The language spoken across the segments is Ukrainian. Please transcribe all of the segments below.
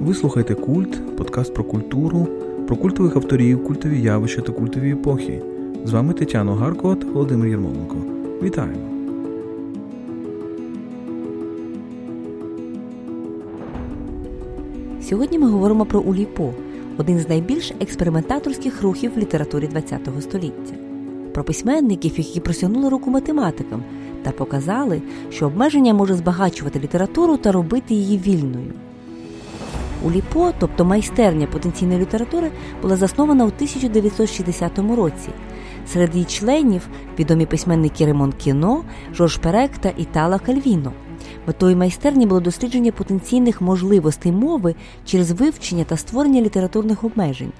Ви слухаєте Культ, подкаст про культуру, про культових авторів, культові явища та культові епохи. З вами Тетяна Гаркова та Володимир Єрмоленко. Вітаємо! Сьогодні ми говоримо про Уліпо, один з найбільш експериментаторських рухів в літературі ХХ століття, про письменників, які просягнули руку математикам та показали, що обмеження може збагачувати літературу та робити її вільною. Уліпо, тобто майстерня потенційної літератури, була заснована у 1960 році. Серед її членів відомі письменники Ремон Кіно, Жорж Перек та Італа Кальвіно. Метою майстерні було дослідження потенційних можливостей мови через вивчення та створення літературних обмежень.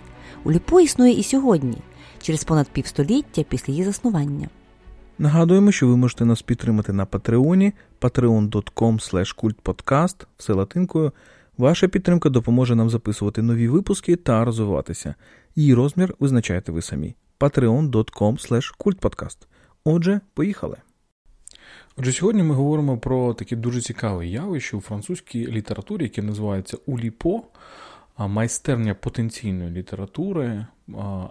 Уліпо існує і сьогодні, через понад півстоліття після її заснування. Нагадуємо, що ви можете нас підтримати на Патреоні patreon.com kultpodcast, все латинкою. Ваша підтримка допоможе нам записувати нові випуски та розвиватися. Її розмір визначаєте ви самі. patreon.com kultpodcast. Отже, поїхали. Отже, сьогодні ми говоримо про таке дуже цікаве явище у французькій літературі, яке називається Уліпо, майстерня потенційної літератури.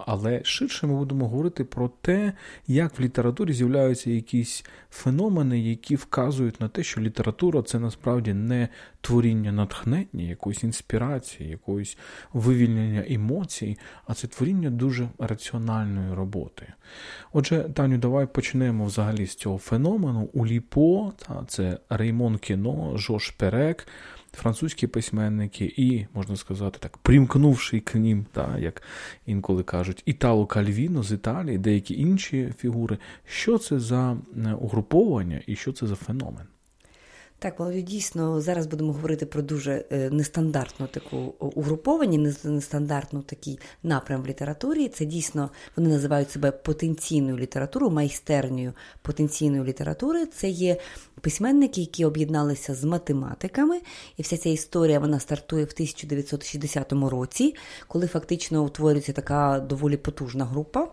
Але ширше ми будемо говорити про те, як в літературі з'являються якісь феномени, які вказують на те, що література це насправді не творіння натхнення, якоїсь інспірації, якоїсь вивільнення емоцій, а це творіння дуже раціональної роботи. Отже, Таню, давай почнемо взагалі з цього феномену. Уліпо, та, це Реймон Кіно, Жош Перек французькі письменники і, можна сказати так, примкнувши к ним, та, як інколи кажуть, Італо Кальвіно з Італії, деякі інші фігури. Що це за е, угруповання і що це за феномен? Так, Володю, дійсно, зараз будемо говорити про дуже е, нестандартну таку угруповання, нестандартну такий напрям в літературі. Це дійсно вони називають себе потенційною літературою, майстернею потенційної літератури. Це є письменники, які об'єдналися з математиками, і вся ця історія вона стартує в 1960 році, коли фактично утворюється така доволі потужна група.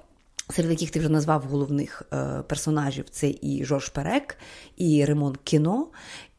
Серед яких ти вже назвав головних е, персонажів: це і Жорж Перек, і Ремон Кіно,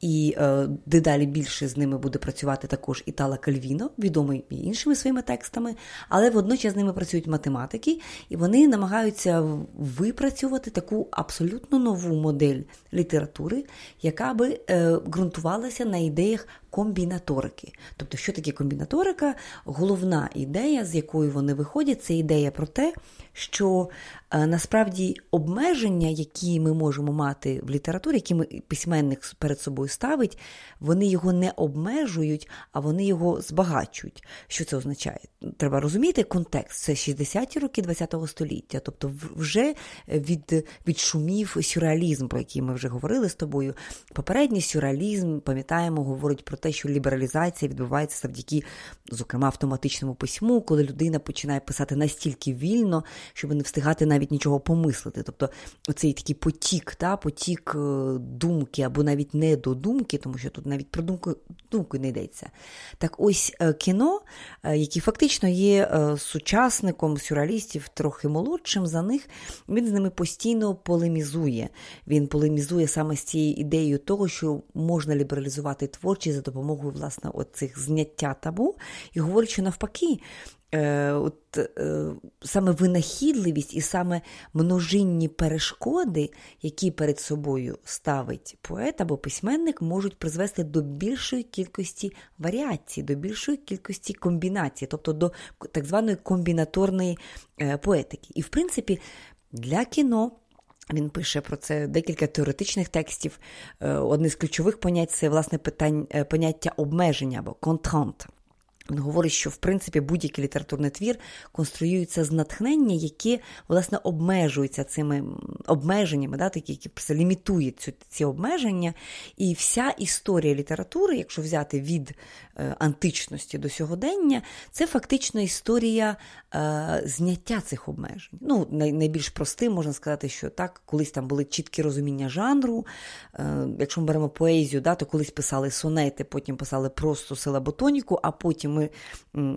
і е, дедалі більше з ними буде працювати також Італа Кальвіно, відомий іншими своїми текстами, але водночас з ними працюють математики, і вони намагаються випрацювати таку абсолютно нову модель літератури, яка би е, ґрунтувалася на ідеях комбінаторики. Тобто, що таке комбінаторика? Головна ідея, з якою вони виходять, це ідея про те, що е, насправді обмеження, які ми можемо мати в літературі, які ми письменник перед собою ставить, вони його не обмежують, а вони його збагачують. Що це означає? Треба розуміти контекст. Це 60-ті роки ХХ століття, тобто вже від, відшумів сюрреалізм, про який ми вже говорили з тобою. Попередній сюрреалізм, пам'ятаємо, говорить про те, що лібералізація відбувається завдяки, зокрема, автоматичному письму, коли людина починає писати настільки вільно, щоб не встигати навіть нічого помислити. Тобто оцей такий потік, та, потік е, думки або навіть не до думки, тому що тут навіть про думку думку не йдеться. Так ось е, кіно, е, який фактично є сучасником сюрреалістів, трохи молодшим за них, він з ними постійно полемізує. Він полемізує саме з цією ідеєю того, що можна лібералізувати творчість за допомогою власне оцих зняття табу, і говорить, що навпаки. Е, от е, саме винахідливість і саме множинні перешкоди, які перед собою ставить поет або письменник, можуть призвести до більшої кількості варіацій, до більшої кількості комбінацій, тобто до так званої комбінаторної е, поетики. І, в принципі, для кіно. Він пише про це декілька теоретичних текстів. Одне з ключових понять це власне питань, поняття обмеження або контрант. Він говорить, що в принципі будь-який літературний твір конструюється з натхнення, яке власне обмежується цими обмеженнями, да, такі, які лімітують ці, ці обмеження. І вся історія літератури, якщо взяти від е, античності до сьогодення, це фактично історія е, зняття цих обмежень. Ну, най, Найбільш простим можна сказати, що так, колись там були чіткі розуміння жанру. Е, Якщо ми беремо поезію, да, то колись писали сонети, потім писали просто силаботоніку, а потім ми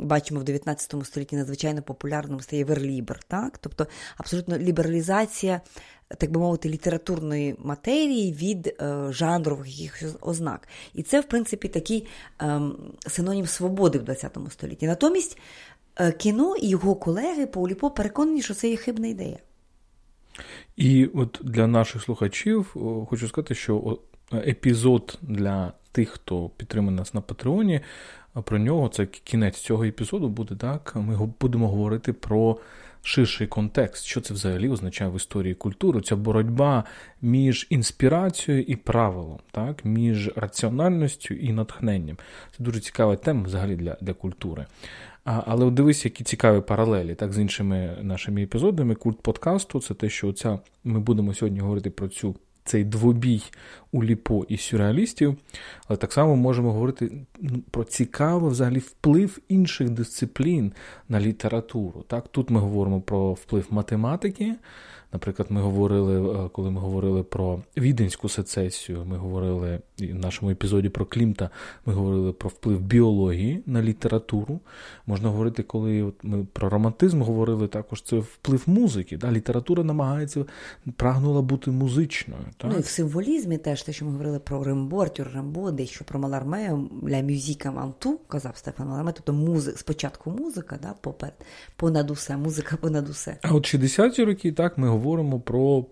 бачимо в 19 столітті надзвичайно популярним стає верлібр. Так? Тобто абсолютно лібералізація, так би мовити, літературної матерії від е, жанрових якихось ознак. І це, в принципі, такий е, синонім свободи в 20 столітті. Натомість е, Кено і його колеги по Уліпо переконані, що це є хибна ідея. І от для наших слухачів хочу сказати, що епізод для тих, хто підтримує нас на Патреоні, про нього це кінець цього епізоду буде так. Ми будемо говорити про ширший контекст, що це взагалі означає в історії культури. Ця боротьба між інспірацією і правилом, так, між раціональністю і натхненням. Це дуже цікава тема взагалі для, для культури. Але дивись, які цікаві паралелі так, з іншими нашими епізодами. Культ подкасту це те, що оця, ми будемо сьогодні говорити про цю цей двобій у ліпо і сюрреалістів, але так само можемо говорити ну, про цікавий взагалі вплив інших дисциплін на літературу. Так? Тут ми говоримо про вплив математики. Наприклад, ми говорили, е, коли ми говорили про віденську сецесію, ми говорили в нашому епізоді про Клімта, ми говорили про вплив біології на літературу. Можна говорити, коли ми про романтизм говорили, також це вплив музики. Да? Література намагається прагнула бути музичною. Так? Ну і в символізмі теж те, що ми говорили про Рембо, Артюр Рембо, дещо про Маларме, ля мюзіка манту, казав Стефан Маларме, тобто музик, спочатку музика, да, поперед, понад усе, музика понад усе. А от 60-ті роки, так, ми говоримо про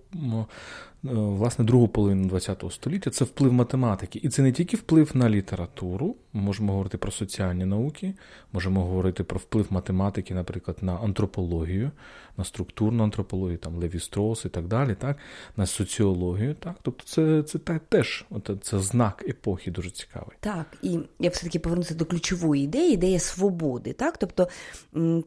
власне другу половину ХХ століття це вплив математики. І це не тільки вплив на літературу, можемо говорити про соціальні науки, можемо говорити про вплив математики, наприклад, на антропологію, на структурну антропологію, там Леві Строс і так далі, так, на соціологію. Так? Тобто це це теж от, це знак епохи дуже цікавий. Так, і я все-таки повернуся до ключової ідеї, ідея свободи. Так? Тобто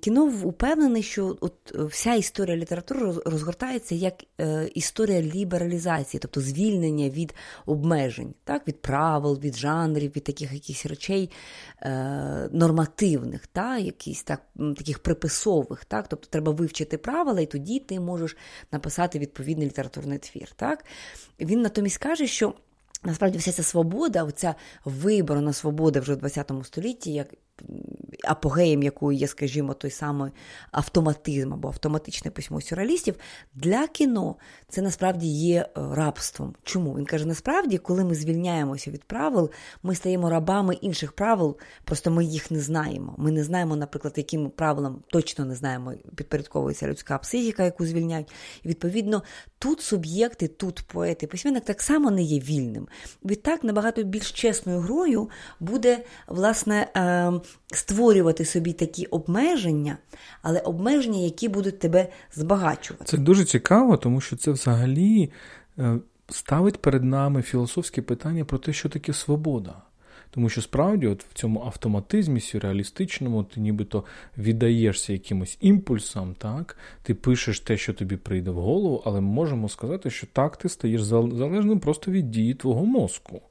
Кено упевнений, що от вся історія літератури розгортається як е, історія лібер лібералізації, тобто звільнення від обмежень, так, від правил, від жанрів, від таких якихось речей е, нормативних, та, якісь так, таких приписових. Так, Тобто треба вивчити правила, і тоді ти можеш написати відповідний літературний твір. Так. Він натомість каже, що. Насправді, вся ця свобода, оця виборона свобода вже в ХХ столітті, як апогеєм якої є, скажімо, той самий автоматизм або автоматичне письмо сюрреалістів, для кіно це насправді є е, рабством. Чому? Він каже: насправді, коли ми звільняємося від правил, ми стаємо рабами інших правил, просто ми їх не знаємо. Ми не знаємо, наприклад, яким правилам точно не знаємо, підпорядковується людська психіка, яку звільняють. І відповідно, тут суб'єкти, тут поети, письменник так само не є вільним. Відтак, набагато більш чесною грою буде власне ем, створювати собі такі обмеження, але обмеження, які будуть тебе збагачувати. Це дуже цікаво, тому що це взагалі е, ставить перед нами філософське питання про те, що таке свобода. Тому що справді, от в цьому автоматизмі сюрреалістичному, ти нібито віддаєшся якимось імпульсам, так? ти пишеш те, що тобі прийде в голову, але ми можемо сказати, що так ти стаєш залежним просто від дії твого мозку,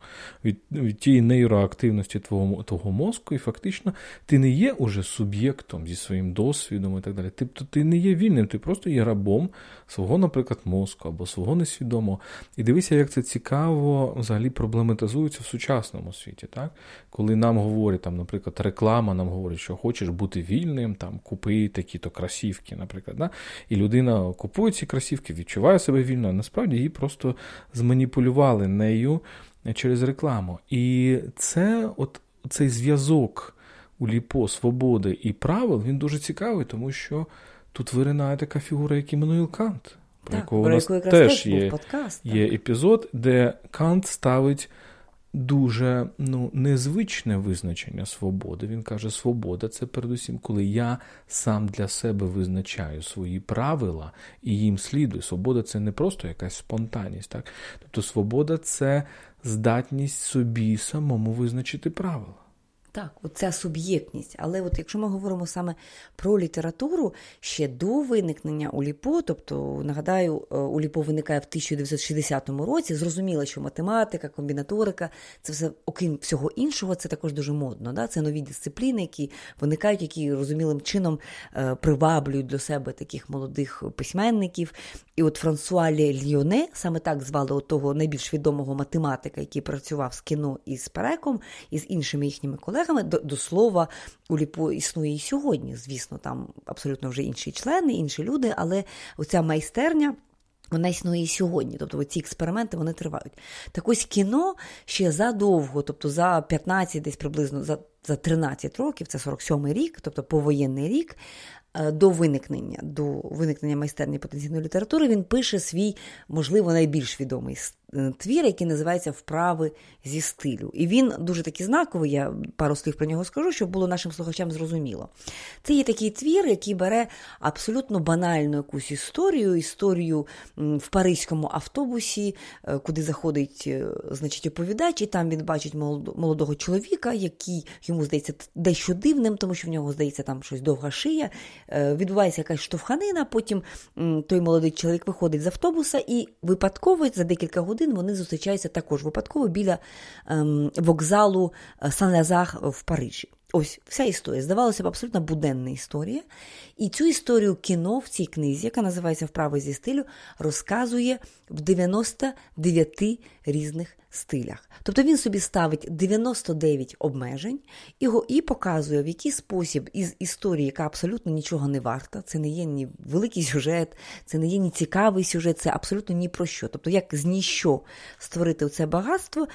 від від тієї нейроактивності твого твого мозку, і фактично ти не є уже суб'єктом зі своїм досвідом і так далі. Тобто ти не є вільним, ти просто є рабом свого, наприклад, мозку або свого несвідомого. І дивися, як це цікаво взагалі проблематизується в сучасному світі. так? Коли нам говорять, там, наприклад, реклама нам говорить, що хочеш бути вільним, там, купи такі-то красівки, наприклад. Да? І людина купує ці красівки, відчуває себе вільно, а насправді її просто зманіпулювали нею через рекламу. І це от цей зв'язок у ліпо свободи і правил, він дуже цікавий, тому що тут виринає така фігура, як Іммануїл Кант. Про так, якого у нас теж є, подкаст, є епізод, де Кант ставить дуже ну, незвичне визначення свободи. Він каже, свобода це передусім, коли я сам для себе визначаю свої правила і їм слідую. Свобода це не просто якась спонтанність. Так? Тобто свобода це здатність собі самому визначити правила. Так, оця суб'єктність. Але от якщо ми говоримо саме про літературу, ще до виникнення УЛІПО, тобто, нагадаю, е, УЛІПО виникає в 1960 році, зрозуміло, що математика, комбінаторика, це все, окрім всього іншого, це також дуже модно. Да? Це нові дисципліни, які виникають, які розумілим чином е, приваблюють до себе таких молодих письменників. І от Франсуа Льйоне, саме так звали того найбільш відомого математика, який працював з кіно і з переком, і з іншими їхніми колегами, колегами. До, до слова, у Ліпо існує і сьогодні. Звісно, там абсолютно вже інші члени, інші люди, але оця майстерня. Вона існує і сьогодні, тобто ці експерименти вони тривають. Так ось кіно ще задовго, тобто за 15, десь приблизно за за 13 років, це 47-й рік, тобто повоєнний рік, Е, до виникнення до виникнення майстерні потенційної літератури він пише свій, можливо, найбільш відомий твір, який називається Вправи зі стилю. І він дуже такий знаковий, я пару слів про нього скажу, щоб було нашим слухачам зрозуміло. Це є такий твір, який бере абсолютно банальну якусь історію, історію в паризькому автобусі, е, куди заходить е, значить, оповідач, і там він бачить молодого чоловіка, який йому здається дещо дивним, тому що в нього здається там щось довга шия. Відбувається якась штовханина, потім той молодий чоловік виходить з автобуса і випадково за декілька годин годин вони зустрічаються також випадково біля ем, вокзалу е, Сан-Лазар в Парижі. Ось вся історія. Здавалося б, абсолютно буденна історія. І цю історію кіно в цій книзі, яка називається Вправи зі стилю, розказує в 99 різних стилях. Тобто він собі ставить 99 обмежень і і показує, в який спосіб із історії, яка абсолютно нічого не варта, це не є ні великий сюжет, це не є ні цікавий сюжет, це абсолютно ні про що. Тобто, як з ніщо створити це багатство,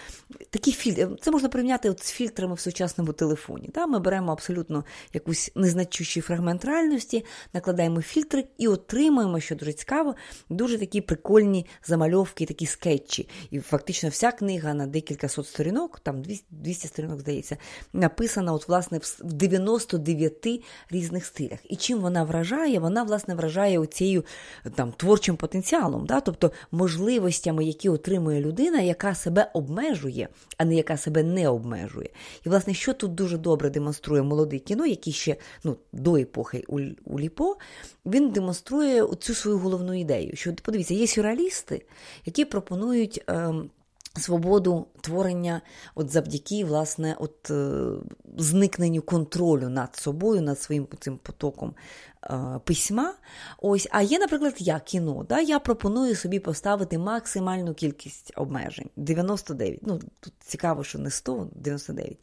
такі фільтри, це можна порівняти от з фільтрами в сучасному телефоні. Да? Ми беремо абсолютно якусь незначущий фрагмент реальності, накладаємо фільтри і отримуємо, що дуже цікаво, дуже такі прикольні замальовки, такі скетчі. І фактично вся книга на декілька сот сторінок, там 200 сторінок, здається, написана от, власне, в 99 різних стилях. І чим вона вражає? Вона, власне, вражає оцією там, творчим потенціалом, да? тобто можливостями, які отримує людина, яка себе обмежує, а не яка себе не обмежує. І, власне, що тут дуже добре демонструє молодий кіно, який ще ну, до епохи у Ліпо, він демонструє цю свою головну ідею. Що подивіться, є сюрреалісти, які пропонують. Е, Свободу творення, от завдяки власне, от е, зникненню контролю над собою, над своїм цим потоком письма. Ось, А є, наприклад, я кіно. Да? Я пропоную собі поставити максимальну кількість обмежень 99. Ну, Тут цікаво, що не 100, 99.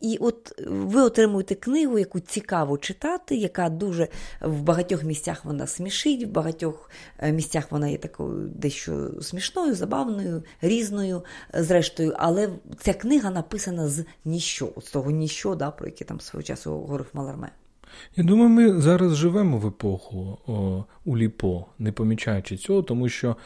І от ви отримуєте книгу, яку цікаво читати, яка дуже в багатьох місцях вона смішить, в багатьох е, місцях вона є такою дещо смішною, забавною, різною, зрештою. Але ця книга написана з ніщо, з того ніщо, да, про яке там свого часу говорив Маларме. Я думаю, ми зараз живемо в епоху о, у Ліпо, не помічаючи цього, тому що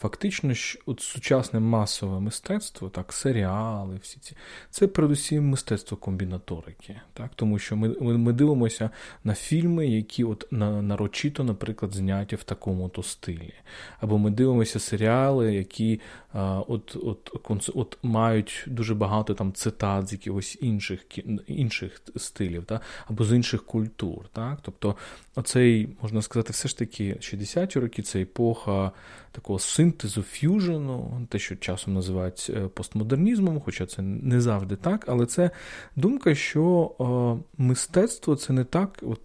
Фактично, от сучасне масове мистецтво, так, серіали, всі ці, це передусім мистецтво комбінаторики. Так? Тому що ми ми, ми дивимося на фільми, які от на, нарочито, наприклад, зняті в такому-то стилі. Або ми дивимося серіали, які а, от, от, от, от мають дуже багато там цитат з якихось інших інших стилів, так? або з інших культур. Так? Тобто, оцей, можна сказати, все ж таки 60-ті роки це епоха такого синтезу ф'южену, те, що часом називають е, постмодернізмом, хоча це не завжди так, але це думка, що е, мистецтво це не так, от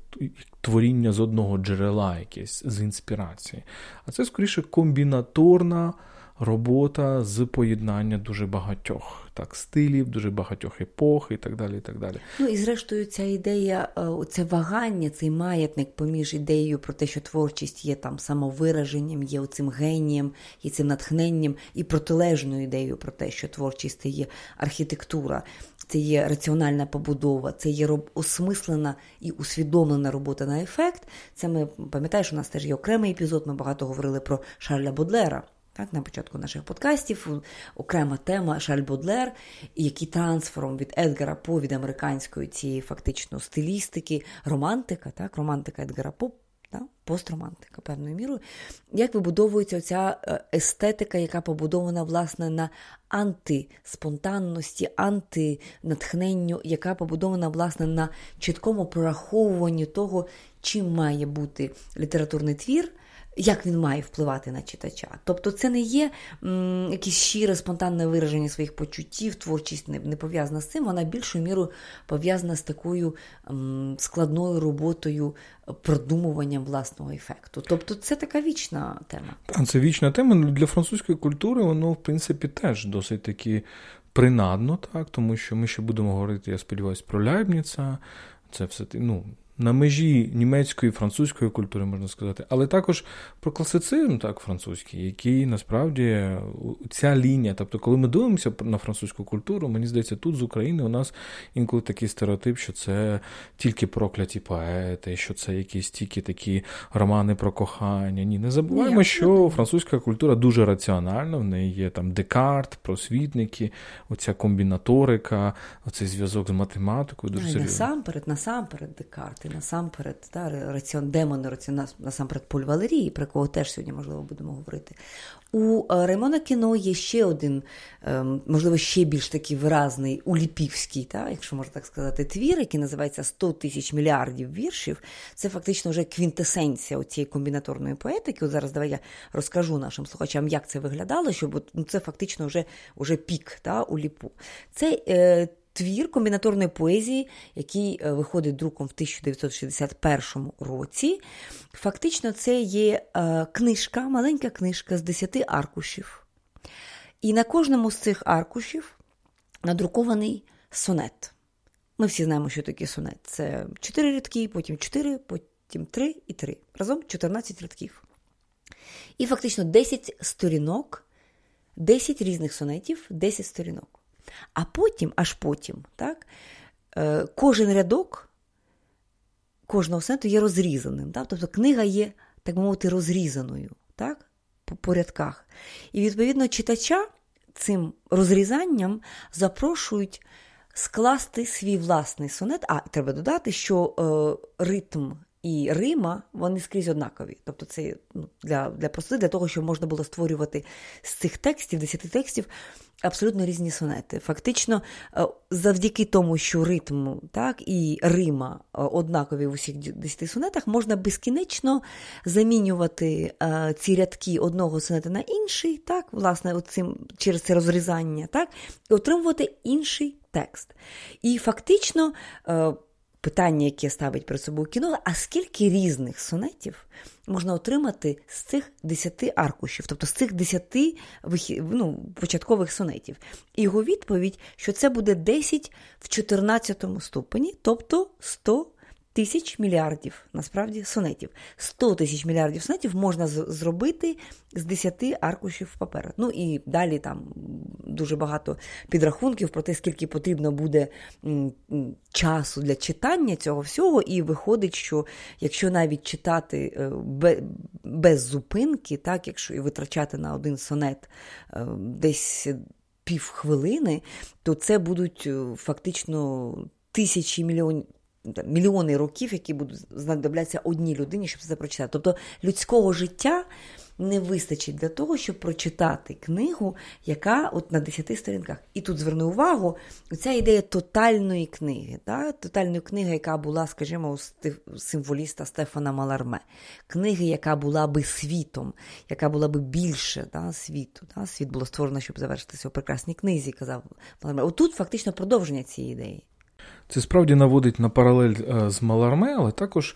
творіння з одного джерела, якесь з інспірації, а це скоріше комбінаторна робота з поєднання дуже багатьох так стилів, дуже багатьох епох і так далі. і так далі. Ну і зрештою, ця ідея, е, це вагання, цей маятник поміж ідеєю про те, що творчість є там самовираженням, є оцим генієм, є цим натхненням, і протилежною ідеєю про те, що творчість це є архітектура. Це є раціональна побудова, це є осмислена і усвідомлена робота на ефект. Це ми пам'ятаєш, у нас теж є окремий епізод. Ми багато говорили про Шарля Бодлера. Так, На початку наших подкастів окрема тема Шаль Бодлер, який трансфером від Едгара По від американської цієї фактично стилістики, романтика, так, романтика Едгара По, так, постромантика певною мірою, як вибудовується ця е, естетика, яка побудована власне на антиспонтанності, антинатхненню, яка побудована власне на чіткому прораховуванні того, чим має бути літературний твір як він має впливати на читача. Тобто це не є м, якесь щире, спонтанне вираження своїх почуттів, творчість не, не пов'язана з цим, вона більшою мірою пов'язана з такою м, складною роботою, продумуванням власного ефекту. Тобто це така вічна тема. А це вічна тема для французької культури, воно, в принципі, теж досить таки принадно, так, тому що ми ще будемо говорити, я сподіваюся, про Ляйбніца. Це все ну, на межі німецької, французької культури, можна сказати, але також про класицизм, так, французький, який насправді ця лінія. Тобто, коли ми дивимося на французьку культуру, мені здається, тут з України у нас інколи такий стереотип, що це тільки прокляті поети, що це якісь тільки такі романи про кохання. Ні, не забуваємо, Ні, що французька культура дуже раціональна, в неї є там Декарт, просвітники, оця комбінаторика, оцей зв'язок з математикою. Дуже серйозно. Насамперед, насамперед, Декарт сказати насамперед, та, раціон, демони раціон, насамперед Поль Валерії, про кого теж сьогодні, можливо, будемо говорити. У е, Раймона кіно є ще один, ем, можливо, ще більш такий виразний уліпівський, та, якщо можна так сказати, твір, який називається «100 тисяч мільярдів віршів. Це фактично вже квінтесенція цієї комбінаторної поетики. От Зараз давай я розкажу нашим слухачам, як це виглядало, щоб ну, це фактично вже вже пік та, у ліпу. Це е, твір комбінаторної поезії, який е, виходить друком в 1961 році. Фактично, це є е, книжка, маленька книжка з 10 аркушів. І на кожному з цих аркушів надрукований сонет. Ми всі знаємо, що таке сонет. Це 4 рядки, потім 4, потім 3 і 3. Разом 14 рядків. І фактично 10 сторінок, 10 різних сонетів, 10 сторінок. А потім, аж потім, так, е, кожен рядок кожного сонету є розрізаним. Так? Тобто книга є, так мовити, розрізаною так? По, по рядках. І, відповідно, читача цим розрізанням запрошують скласти свій власний сонет. А треба додати, що е, ритм і Рима, вони скрізь однакові. Тобто, це ну, для для простоти, для того, щоб можна було створювати з цих текстів, десяти текстів, абсолютно різні сонети. Фактично, е, завдяки тому, що ритм так, і Рима е, однакові в усіх десяти сонетах, можна безкінечно замінювати е, ці рядки одного сонета на інший, так, власне, оцим, через це розрізання, так, і отримувати інший текст. І фактично питання, яке ставить перед собою кіно, а скільки різних сонетів можна отримати з цих 10 аркушів, тобто з цих 10 ну, початкових сонетів. І його відповідь, що це буде 10 в 14 ступені, тобто 100 тисяч мільярдів насправді сонетів. 100 тисяч мільярдів сонетів можна зробити з 10 аркушів паперу. Ну і далі там дуже багато підрахунків про те, скільки потрібно буде часу для читання цього всього. І виходить, що якщо навіть читати е, без зупинки, так, якщо і витрачати на один сонет е, десь півхвилини, то це будуть е, фактично тисячі мільйонів мільйони років, які будуть знадобляться одній людині, щоб це прочитати. Тобто людського життя не вистачить для того, щоб прочитати книгу, яка от на 10 сторінках. І тут зверну увагу, ця ідея тотальної книги, да? тотальної книги, яка була, скажімо, у символіста Стефана Маларме, книги, яка була би світом, яка була би більше да, світу. Да? Світ було створено, щоб завершитися у прекрасній книзі, казав Маларме. Отут фактично продовження цієї ідеї. Це справді наводить на паралель е, з Маларме, але також,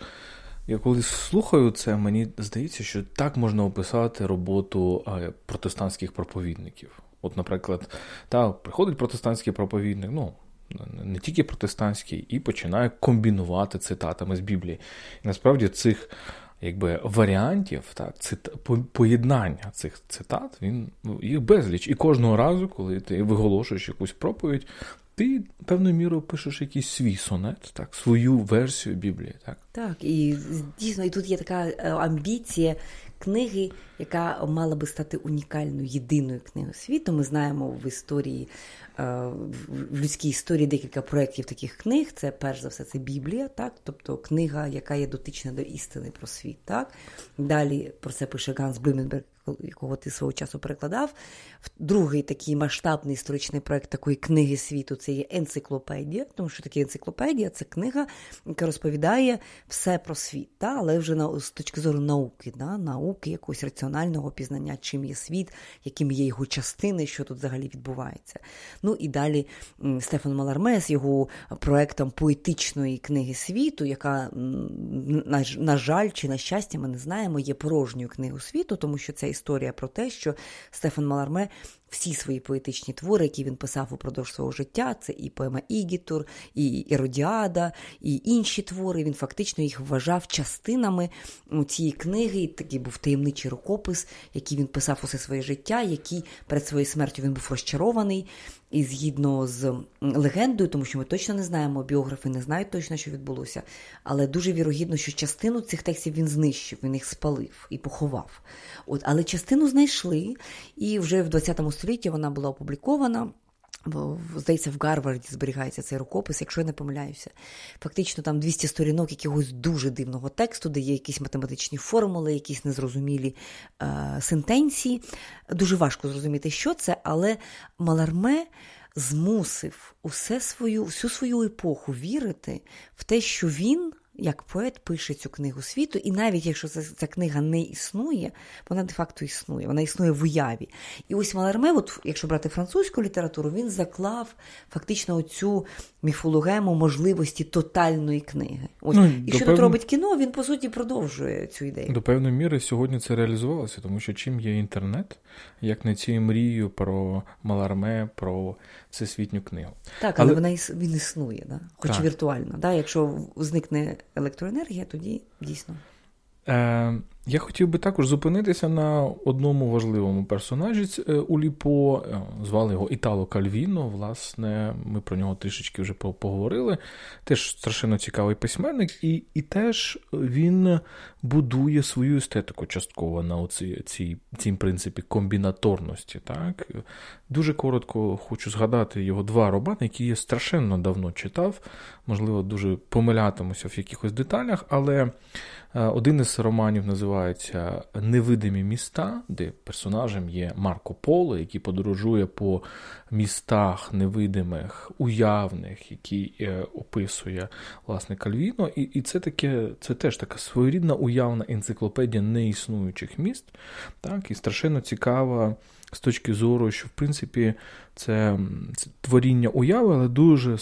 я коли слухаю це, мені здається, що так можна описати роботу протестантських проповідників. От, наприклад, та, приходить протестантський проповідник, ну, не тільки протестантський, і починає комбінувати цитатами з Біблії. І насправді цих якби, варіантів, так, цит... поєднання цих цитат, він ну, їх безліч. І кожного разу, коли ти виголошуєш якусь проповідь, ти певною мірою пишеш якийсь свій сонет, так, свою версію Біблії. Так, Так, і дійсно, і тут є така е, амбіція книги, яка мала би стати унікальною єдиною книгою світу. Ми знаємо в історії, е, в людській історії декілька проєктів таких книг. Це перш за все це Біблія, так, тобто книга, яка є дотична до істини про світ. Так. Далі про це пише Ганс Блюменберг якого ти свого часу перекладав. Другий такий масштабний історичний проект такої книги світу це є енциклопедія, тому що таке енциклопедія це книга, яка розповідає все про світ, та, але вже на, з точки зору науки, да, науки, якогось раціонального пізнання, чим є світ, яким є його частини, що тут взагалі відбувається. Ну і далі Стефан Маларме з його проектом поетичної книги світу, яка, на, жаль, чи на щастя, ми не знаємо, є порожньою книгою світу, тому що це історія про те, що Стефан Маларме всі свої поетичні твори, які він писав упродовж свого життя. Це і поема Ігітур, і Іродіада, і інші твори. Він фактично їх вважав частинами цієї книги. Такий був таємничий рукопис, який він писав усе своє життя, який перед своєю смертю він був розчарований. І згідно з легендою, тому що ми точно не знаємо, біографи не знають точно, що відбулося. Але дуже вірогідно, що частину цих текстів він знищив, він їх спалив і поховав. От, Але частину знайшли, і вже в 20 столітті вона була опублікована. Здається, в Гарварді зберігається цей рукопис, якщо я не помиляюся. Фактично, там 200 сторінок якогось дуже дивного тексту, де є якісь математичні формули, якісь незрозумілі е, сентенції. Дуже важко зрозуміти, що це, але Маларме змусив усе свою, всю свою епоху вірити в те, що він як поет пише цю книгу світу, і навіть якщо ця, ця книга не існує, вона де-факто існує, вона існує в уяві. І ось Маларме, от, якщо брати французьку літературу, він заклав фактично оцю міфологему можливості тотальної книги. Ось. Ну, і що пев... тут робить кіно, він по суті продовжує цю ідею. До певної міри сьогодні це реалізувалося, тому що чим є інтернет, як не цією мрією про Маларме, про всесвітню книгу. Так, але, але... вона він існує, да? хоч так. віртуально. Да? Якщо зникне електроенергія, тоді дійсно. Е, Я хотів би також зупинитися на одному важливому персонажі е, Уліпо. Е, звали його Італо Кальвіно. Власне, ми про нього трішечки вже поговорили. Теж страшенно цікавий письменник, і і теж він будує свою естетику частково на оці, цій принципі комбінаторності. Так? Дуже коротко хочу згадати його два романи, які я страшенно давно читав. Можливо, дуже помилятимуся в якихось деталях, але. Е, один із романів називається Невидимі міста, де персонажем є Марко Поло, який подорожує по містах невидимих, уявних, які е, описує власне Кальвіно. І і це таке, це теж така своєрідна уявна енциклопедія неіснуючих міст, так, і страшенно цікава з точки зору, що в принципі це, це творіння уяви, але дуже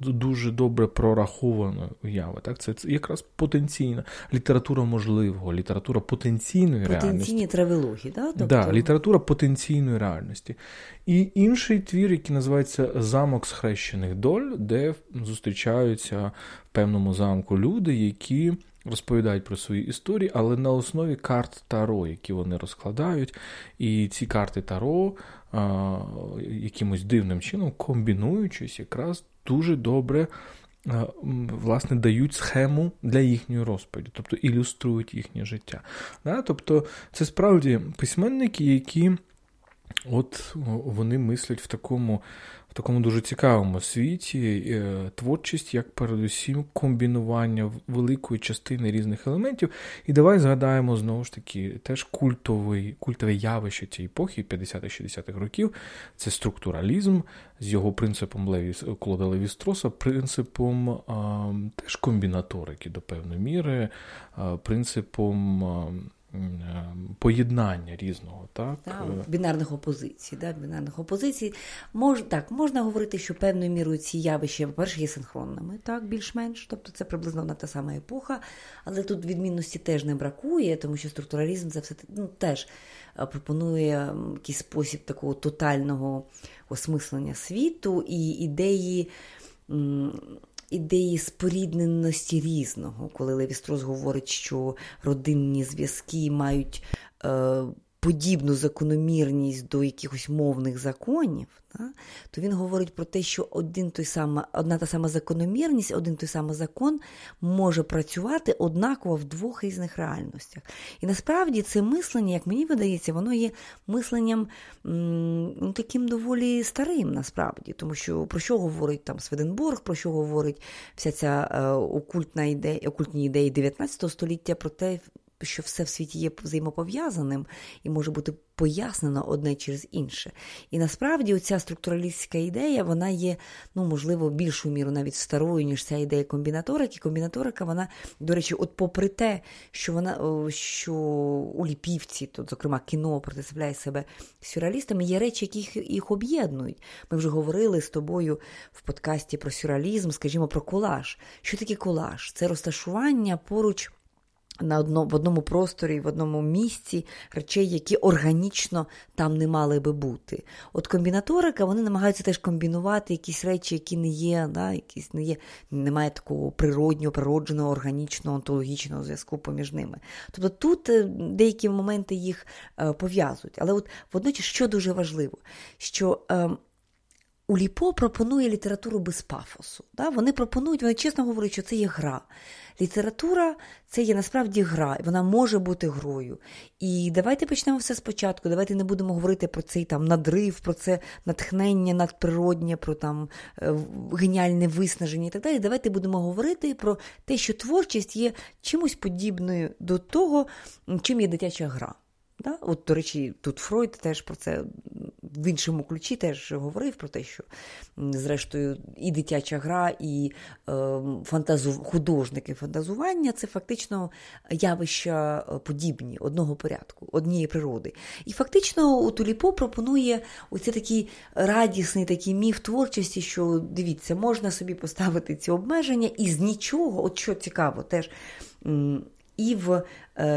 дуже добре прорахованої уяви. Так? Це, це якраз потенційна література можливого, література потенційної Потенційні реальності. Потенційні травелоги, да? Тобто... Да, література потенційної реальності. І інший твір, який називається Замок схрещених доль, де зустрічаються в певному замку люди, які розповідають про свої історії, але на основі карт Таро, які вони розкладають. І ці карти Таро якимось дивним чином, комбінуючись, якраз дуже добре. Власне, дають схему для їхньої розповіді, тобто ілюструють їхнє життя. Тобто, це справді письменники, які от вони мислять в такому в такому дуже цікавому світі е, творчість, як передусім комбінування великої частини різних елементів. І давай згадаємо знову ж таки теж культовий, культове явище цієї епохи 50-60-х років. Це структуралізм з його принципом Леві, Клода Левістроса, принципом а, теж комбінаторики до певної міри, а, принципом. А, поєднання різного, так? так бінарних опозицій. Да, бінарних опозицій. Мож, так, можна говорити, що певною мірою ці явища, по-перше, є синхронними, так, більш-менш. Тобто це приблизно одна та сама епоха, але тут відмінності теж не бракує, тому що структуралізм це все ну, теж пропонує якийсь спосіб такого тотального осмислення світу і ідеї ідеї спорідненості різного, коли Левістрос говорить, що родинні зв'язки мають е, подібну закономірність до якихось мовних законів, да, то він говорить про те, що один той сама, одна та сама закономірність, один той самий закон може працювати однаково в двох різних реальностях. І насправді це мислення, як мені видається, воно є мисленням ну, таким доволі старим, насправді, тому що про що говорить там Сведенборг, про що говорить вся ця е, окультна ідея, окультні ідеї 19 століття, про те, що все в світі є взаємопов'язаним і може бути пояснено одне через інше. І насправді оця структуралістська ідея, вона є, ну, можливо, більшу міру навіть старою, ніж ця ідея комбінаторики. Комбінаторика, вона, до речі, от попри те, що вона що у ліпівці, тут, зокрема, кіно протиставляє себе сюрреалістами, є речі, які їх об'єднують. Ми вже говорили з тобою в подкасті про сюрреалізм, скажімо, про колаж. Що таке колаж? Це розташування поруч на одно, в одному просторі, в одному місці речей, які органічно там не мали би бути. От комбінаторика, вони намагаються теж комбінувати якісь речі, які не є, да, якісь не є, немає такого природнього, природженого, органічного, онтологічного зв'язку поміж ними. Тобто тут е, деякі моменти їх е, пов'язують. Але от водночас, що дуже важливо, що. Е, Уліпо пропонує літературу без пафосу. Да? Вони пропонують, вони чесно говорять, що це є гра. Література це є насправді гра, вона може бути грою. І давайте почнемо все спочатку. Давайте не будемо говорити про цей там надрив, про це натхнення надприроднє, про там е, геніальне виснаження і так далі. Давайте будемо говорити про те, що творчість є чимось подібною до того, чим є дитяча гра. Да? От, До речі, тут Фройд теж про це в іншому ключі теж говорив про те, що, зрештою, і дитяча гра, і е, фантазу... художники фантазування це фактично явища е, подібні, одного порядку, однієї природи. І фактично у Туліпо пропонує оце такий радісний такий міф творчості, що дивіться, можна собі поставити ці обмеження і з нічого, от що цікаво, теж і в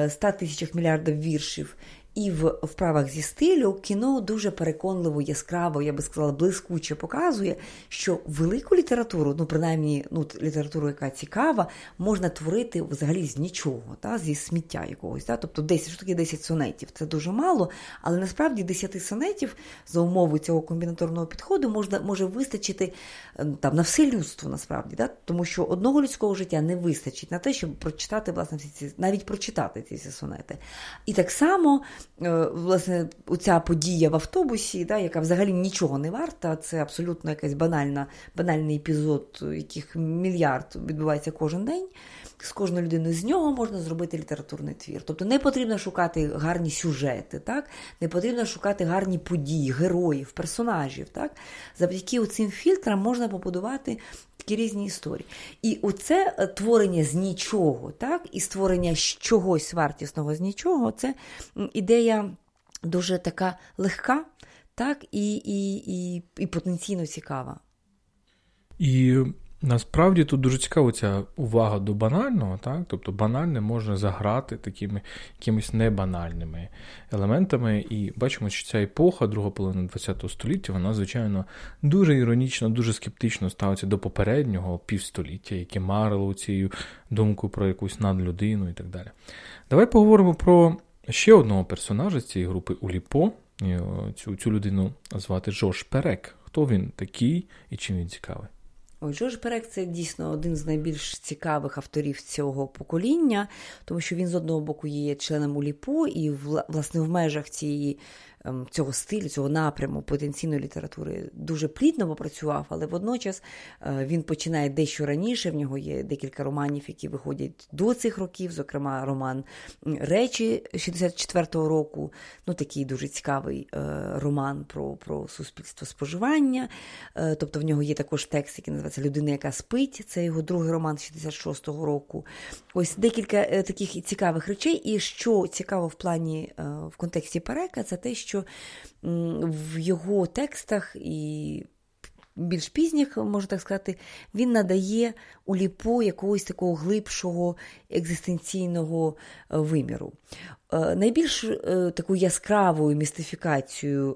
100 е, тисячах мільярдів віршів, і в вправах зі стилю кіно дуже переконливо, яскраво, я би сказала, блискуче показує, що велику літературу, ну принаймні ну, літературу, яка цікава, можна творити взагалі з нічого, та, зі сміття якогось. Та? Тобто 10, що таке 10 сонетів? Це дуже мало, але насправді 10 сонетів за умови цього комбінаторного підходу можна, може вистачити ем, там, на все людство, насправді. Та? Тому що одного людського життя не вистачить на те, щоб прочитати, власне, всі ці, навіть прочитати ці всі сонети. І так само. Е, власне, оця подія в автобусі, да, яка взагалі нічого не варта, це абсолютно якась банальна, банальний епізод, яких мільярд відбувається кожен день. З кожною людиною з нього можна зробити літературний твір. Тобто не потрібно шукати гарні сюжети, так? не потрібно шукати гарні події, героїв, персонажів. Так? Завдяки цим фільтрам можна побудувати такі різні історії. І оце е, творення з нічого, так, і створення чогось вартісного з нічого, це ідея дуже така легка, так, і, і, і, і потенційно цікава. І Насправді тут дуже цікава ця увага до банального, так? тобто банальне можна заграти такими якимись небанальними елементами. І бачимо, що ця епоха, друга половина ХХ століття, вона, звичайно, дуже іронічно, дуже скептично ставиться до попереднього півстоліття, яке марило цією думкою про якусь надлюдину і так далі. Давай поговоримо про ще одного персонажа з цієї групи Уліпо. Цю, Цю людину звати Жош Перек. Хто він такий і чим він цікавий? Ой, Джордж Перек це дійсно один з найбільш цікавих авторів цього покоління, тому що він з одного боку є членом Уліпу, і власне в межах цієї цього стилю, цього напряму потенційної літератури дуже плідно попрацював, але водночас е, він починає дещо раніше. В нього є декілька романів, які виходять до цих років, зокрема, роман Речі 64-го року. Ну, такий дуже цікавий е, роман про про суспільство споживання. Е, тобто в нього є також текст, який називається Людина, яка спить. Це його другий роман 66-го року. Ось декілька таких цікавих речей. І що цікаво в плані в контексті перека, це те, що що в його текстах і більш пізніх, можна так сказати, він надає у ліпо якогось такого глибшого екзистенційного е, виміру. Е, найбільш е, таку яскравою містифікацією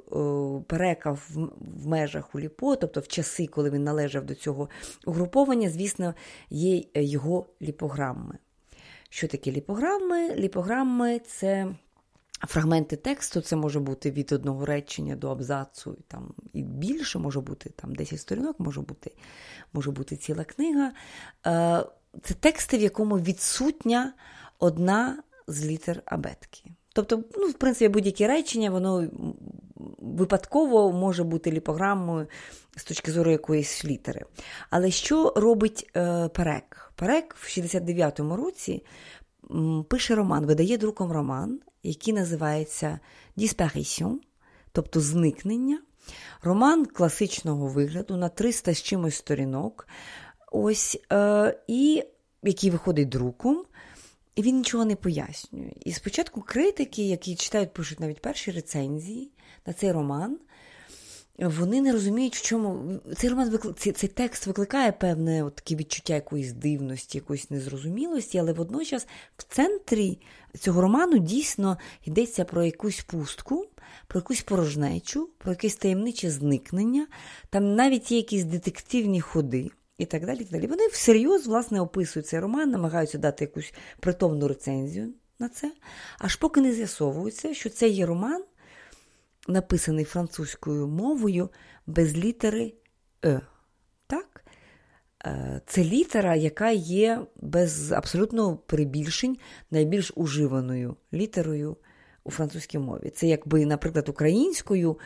перека в межах Уліпо, тобто в часи, коли він належав до цього угруповання, звісно, є його ліпограми. Що таке ліпограми? Ліпограми це Фрагменти тексту це може бути від одного речення до абзацу, там і більше може бути там 10 сторінок, може бути може бути ціла книга. Е, це тексти, в якому відсутня одна з літер абетки. Тобто, ну, в принципі, будь-яке речення, воно випадково може бути ліпограмою з точки зору якоїсь літери. Але що робить е, Перек? Перек в 69-му році пише роман, видає друком роман, який називається Disparition, тобто зникнення. Роман класичного вигляду на 300 з чимось сторінок, ось, е, і який виходить друком, і він нічого не пояснює. І спочатку критики, які читають, пишуть навіть перші рецензії на цей роман, вони не розуміють, в чому цей роман викли... цей, цей текст викликає певне от таке відчуття якоїсь дивності, якоїсь незрозумілості, але водночас в центрі цього роману дійсно йдеться про якусь пустку, про якусь порожнечу, про якесь таємниче зникнення. Там навіть є якісь детективні ходи. І так далі. І так далі. Вони всерйоз власне описують цей роман, намагаються дати якусь притомну рецензію на це, аж поки не з'ясовується, що це є роман, написаний французькою мовою без літери Е. Так? Е, це літера, яка є без абсолютно перебільшень найбільш уживаною літерою у французькій мові. Це якби, наприклад, українською.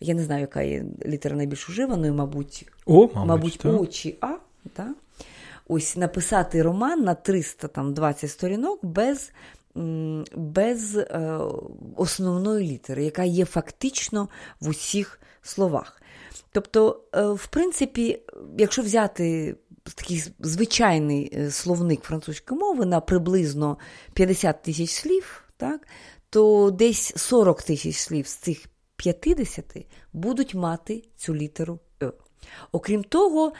Я не знаю, яка є літера найбільш уживаною, мабуть, О, мабуть, мабуть очі А. Так? Ось написати роман на 320 сторінок без без е, основної літери, яка є фактично в усіх словах. Тобто, е, в принципі, якщо взяти такий звичайний е, словник французької мови на приблизно 50 тисяч слів, так, то десь 40 тисяч слів з цих 50 будуть мати цю літеру Е. Окрім того,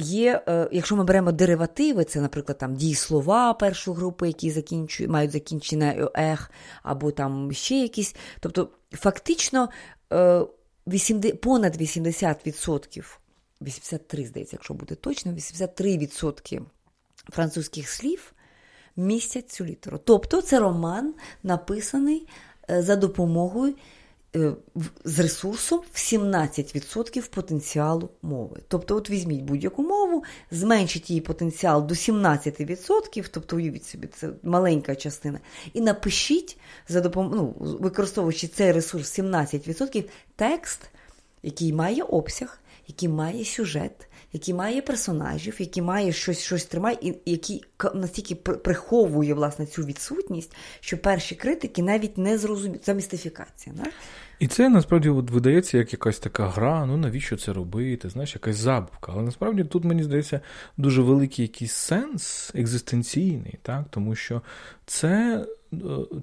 Є, е, якщо ми беремо деривативи, це, наприклад, там дієслова першої групи, які закінчують, мають закінчення ех, або там ще якісь. Тобто, фактично 80, е, понад 80%, 83, здається, якщо буде точно, 83% французьких слів містять цю літеру. Тобто, це роман написаний е, за допомогою Е, з ресурсом в 17% потенціалу мови. Тобто, от візьміть будь-яку мову, зменшіть її потенціал до 17%, тобто уявіть собі, це маленька частина, і напишіть, за допом... ну, використовуючи цей ресурс 17%, текст, який має обсяг, який має сюжет, який має персонажів, який має щось щось тримає, і який настільки приховує власне цю відсутність, що перші критики навіть не зрозуміють. Це містифікація. Не? І це насправді от видається як якась така гра, ну навіщо це робити? Знаєш, якась забавка. Але насправді тут мені здається дуже великий якийсь сенс екзистенційний, так? тому що це е,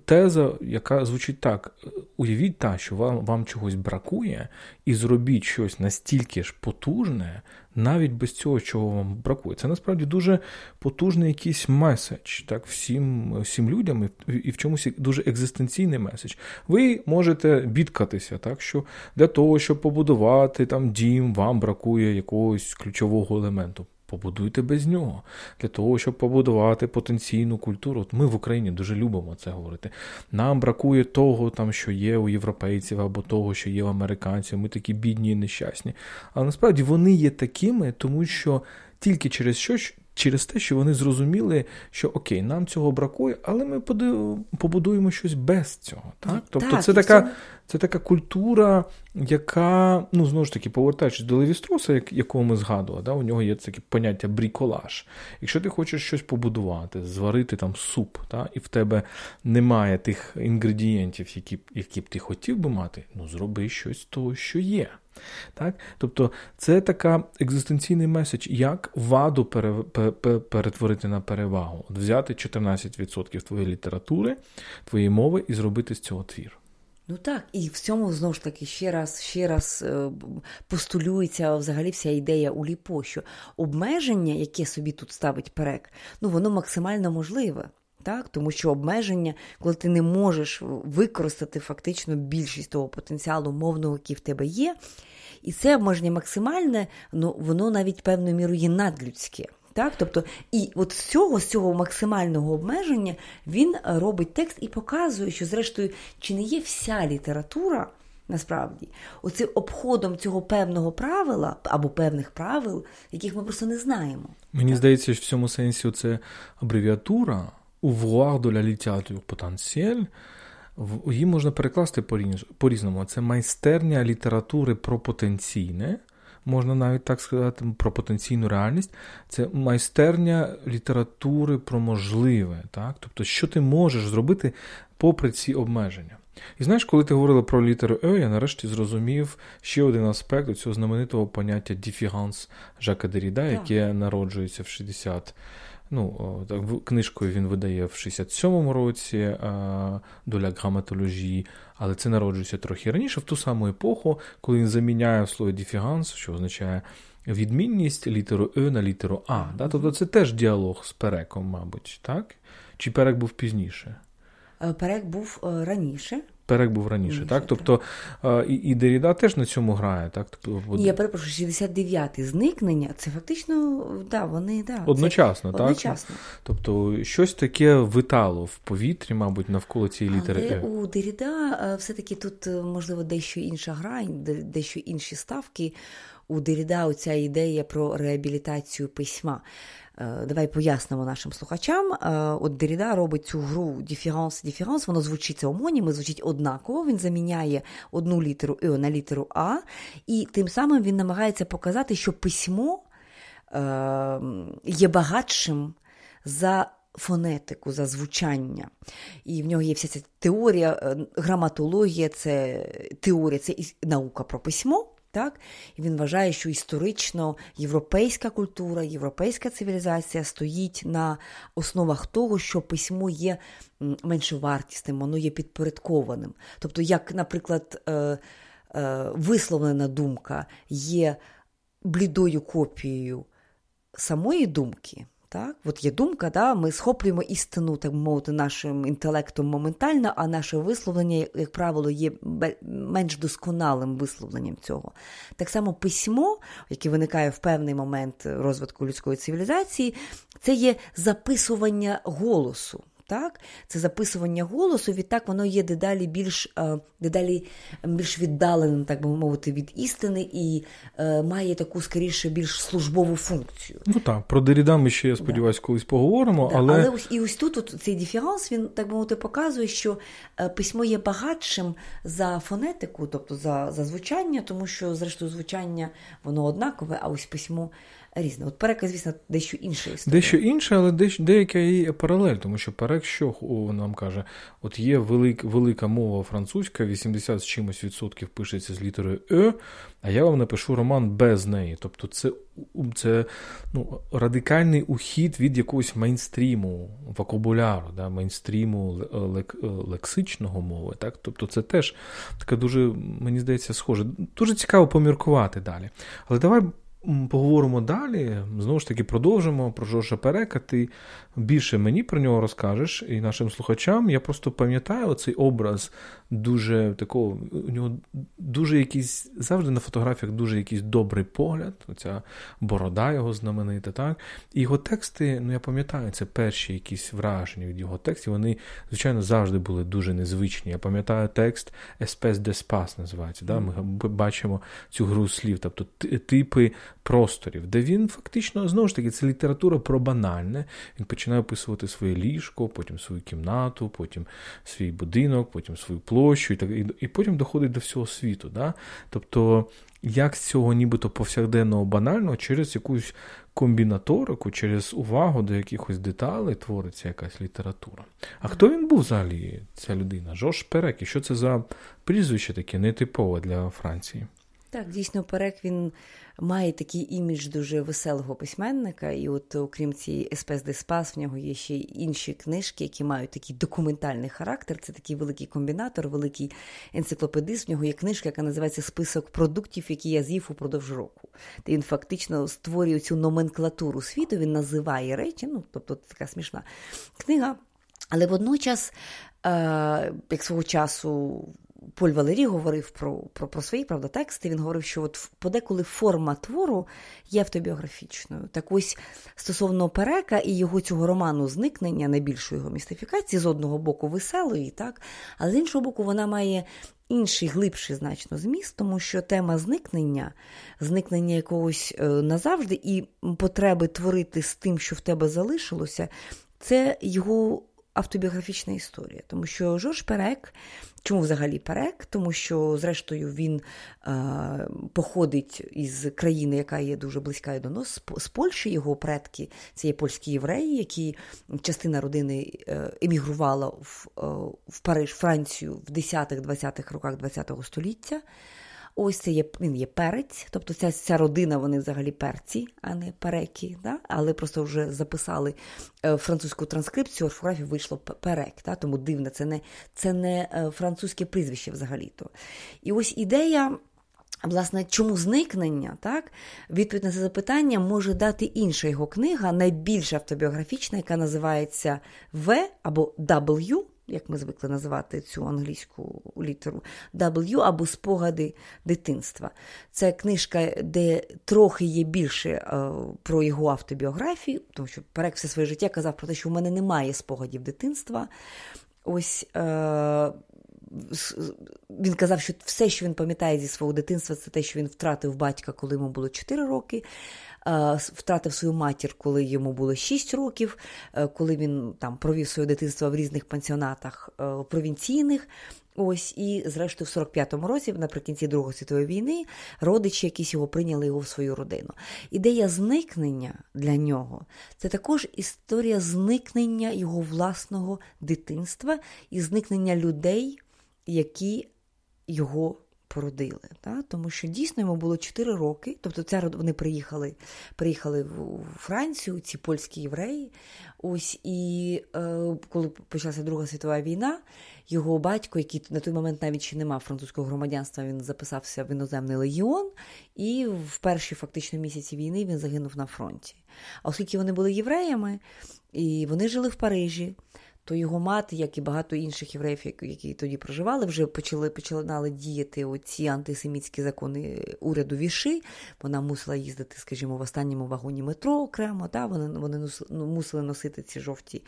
теза, яка звучить так: уявіть та, що вам, вам чогось бракує, і зробіть щось настільки ж потужне, навіть без цього, чого вам бракує. Це насправді дуже потужний якийсь меседж так, всім всім людям, і в чомусь дуже екзистенційний меседж. Ви можете бідкатися, так, що для того, щоб побудувати там дім, вам бракує якогось ключового елементу. Побудуйте без нього. Для того, щоб побудувати потенційну культуру. От Ми в Україні дуже любимо це говорити. Нам бракує того, там, що є у європейців, або того, що є у американців. Ми такі бідні і нещасні. Але насправді вони є такими, тому що тільки через що через те, що вони зрозуміли, що окей, нам цього бракує, але ми побудуємо щось без цього. Так? Тобто так, це така це така культура, яка, ну, знову ж таки, повертаючись до Левістроса, як, якого ми згадували, да, у нього є таке поняття бріколаж. Якщо ти хочеш щось побудувати, зварити там суп, да, і в тебе немає тих інгредієнтів, які які б ти хотів би мати, ну зроби щось з того, що є. Так? Тобто це така екзистенційний меседж, як ваду перетворити на перевагу. От Взяти 14% твоєї літератури, твоєї мови і зробити з цього твір. Ну так, і в цьому знову ж таки ще раз ще раз е, постулюється взагалі вся ідея у ліпо, що обмеження, яке собі тут ставить перек, ну воно максимально можливе. Так? Тому що обмеження, коли ти не можеш використати фактично більшість того потенціалу мовного, який в тебе є, і це обмеження максимальне, ну воно навіть певною мірою є надлюдське. Так, тобто, і от з цього, з цього максимального обмеження він робить текст і показує, що, зрештою, чи не є вся література насправді оцим обходом цього певного правила або певних правил, яких ми просто не знаємо. Мені здається, що в цьому сенсі це абревіатура ouvroir de la littérature potentielle, її можна перекласти по-різному. Це майстерня літератури про потенційне, можна навіть так сказати, про потенційну реальність. Це майстерня літератури про можливе. Так? Тобто, що ти можеш зробити попри ці обмеження. І знаєш, коли ти говорила про літеру Е, я нарешті зрозумів ще один аспект цього знаменитого поняття діфіганс Жака Деріда, яке народжується в 60 Ну, так, Книжкою він видає в 67-му році доля граматології, але це народжується трохи раніше, в ту саму епоху, коли він заміняє слово діфіганс, що означає відмінність літеру Е на літеру А. Да? Тобто це теж діалог з переком, мабуть, так? Чи перек був пізніше? Е, перек був е, раніше. Перек був раніше, Ні, так? Тобто і і Деріда теж на цьому грає, так? Тобто, Ні, я перепрошую, 69-й зникнення, це фактично, да, вони, да. Одночасно, це так? Одночасно. Тобто щось таке витало в повітрі, мабуть, навколо цієї літери. Але е. у Деріда все-таки тут, можливо, дещо інша гра, дещо інші ставки. У Деріда оця ідея про реабілітацію письма. Е, давай пояснимо нашим слухачам. Е, от Деріда робить цю гру діфіранс-діфіранс, воно звучить це омоніми, звучить однаково. Він заміняє одну літеру Е на літеру А, і тим самим він намагається показати, що письмо е, є багатшим за. Фонетику за звучання. І в нього є вся ця теорія, граматологія, це теорія, це наука про письмо. Так? І він вважає, що історично європейська культура, європейська цивілізація стоїть на основах того, що письмо є меншовартісним, воно є підпорядкованим. Тобто, як, наприклад, е, е, висловлена думка є блідою копією самої думки. Так? От є думка, да? ми схоплюємо істину, так мовити, нашим інтелектом моментально, а наше висловлення, як правило, є менш досконалим висловленням цього. Так само письмо, яке виникає в певний момент розвитку людської цивілізації, це є записування голосу. Так? Це записування голосу, відтак воно є дедалі більш е, дедалі більш віддаленим, так би мовити, від істини, і е, має таку скоріше більш службову функцію. Ну так, про Деріда ми ще, я сподіваюся, колись поговоримо. Да, але але ось і ось тут от цей діфіранс, він так би мовити, показує, що е, письмо є багатшим за фонетику, тобто за, за звучання, тому що, зрештою, звучання воно однакове, а ось письмо різне. От переказ, звісно, дещо інше історія. Дещо інше, але дещо, деяка і паралель, тому що перек, що нам каже, от є велик, велика мова французька, 80 з чимось відсотків пишеться з літерою Е, а я вам напишу роман без неї. Тобто це це ну, радикальний ухід від якогось мейнстріму, вокабуляру, да, мейнстріму лек, лексичного мови. Так? Тобто це теж таке дуже, мені здається, схоже. Дуже цікаво поміркувати далі. Але давай поговоримо далі. Знову ж таки, продовжимо про Жоржа Перека. Ти більше мені про нього розкажеш і нашим слухачам. Я просто пам'ятаю цей образ дуже такого, у нього дуже якийсь, завжди на фотографіях дуже якийсь добрий погляд, оця борода його знаменита. так? І його тексти, ну я пам'ятаю, це перші якісь враження від його текстів. Вони, звичайно, завжди були дуже незвичні. Я пам'ятаю текст Espèce d'espace називається. Да? Ми бачимо цю гру слів, тобто типи просторів, де він фактично знову ж таки це література про банальне. Він починає описувати своє ліжко, потім свою кімнату, потім свій будинок, потім свою площу, і так і, і потім доходить до всього світу. Да? Тобто, як з цього нібито повсякденного банального через якусь комбінаторику, через увагу до якихось деталей твориться якась література. А хто він був взагалі, ця людина? Жорж Перек, і що це за прізвище таке нетипове для Франції? Так, дійсно, Перек він має такий імідж дуже веселого письменника, і от, окрім цієї Espèces d'espaces, в нього є ще й інші книжки, які мають такий документальний характер. Це такий великий комбінатор, великий енциклопедист. В нього є книжка, яка називається Список продуктів, які я з'їв упродовж року. Де він фактично створює цю номенклатуру світу, він називає речі, ну тобто така смішна книга. Але водночас, е, як свого часу Поль Валерій говорив про про, про свої правда, тексти. Він говорив, що от подеколи форма твору є автобіографічною. Так ось стосовно Перека і його цього роману зникнення, найбільшої його містифікації, з одного боку, веселої, так, але з іншого боку, вона має інший глибший значно зміст, тому що тема зникнення, зникнення якогось е, назавжди, і потреби творити з тим, що в тебе залишилося, це його автобіографічна історія, тому що Жорж Перек, чому взагалі Перек? Тому що, зрештою, він е, походить із країни, яка є дуже близька до нас, з Польщі. Його предки це є польські євреї, які частина родини е, емігрувала в, е, в Париж, Францію в 10-20-х роках ХХ століття. Ось це є він є перець, тобто ця ця родина, вони взагалі перці, а не переки. Да? Але просто вже записали е, французьку транскрипцію, орфографію вийшло перек. Да? Тому дивно, це не це не е, французьке прізвище взагалі-то. І ось ідея. Власне, чому зникнення? Так? Відповідь на це запитання може дати інша його книга, найбільш автобіографічна, яка називається В або W, як ми звикли називати цю англійську літеру, W або Спогади дитинства. Це книжка, де трохи є більше е, про його автобіографію, тому що Перек все своє життя казав про те, що в мене немає спогадів дитинства. Ось е, він казав, що все, що він пам'ятає зі свого дитинства, це те, що він втратив батька, коли йому було 4 роки, втратив свою матір, коли йому було 6 років, е, коли він там провів своє дитинство в різних пансіонатах е, провінційних. Ось і, зрештою, в 45-му році, наприкінці Другої світової війни, родичі якісь його прийняли його в свою родину. Ідея зникнення для нього це також історія зникнення його власного дитинства і зникнення людей, які його породили. Та? Тому що дійсно йому було 4 роки. Тобто ця вони приїхали приїхали в Францію, ці польські євреї. Ось І е, коли почалася Друга світова війна, його батько, який на той момент навіть ще не мав французького громадянства, він записався в іноземний легіон, і в перші фактично місяці війни він загинув на фронті. А оскільки вони були євреями, і вони жили в Парижі то його мати, як і багато інших євреїв, які тоді проживали, вже почали починали діяти оці антисемітські закони уряду віши. Вона мусила їздити, скажімо, в останньому вагоні метро окремо. Та? Вони вони ну, мусили носити ці жовті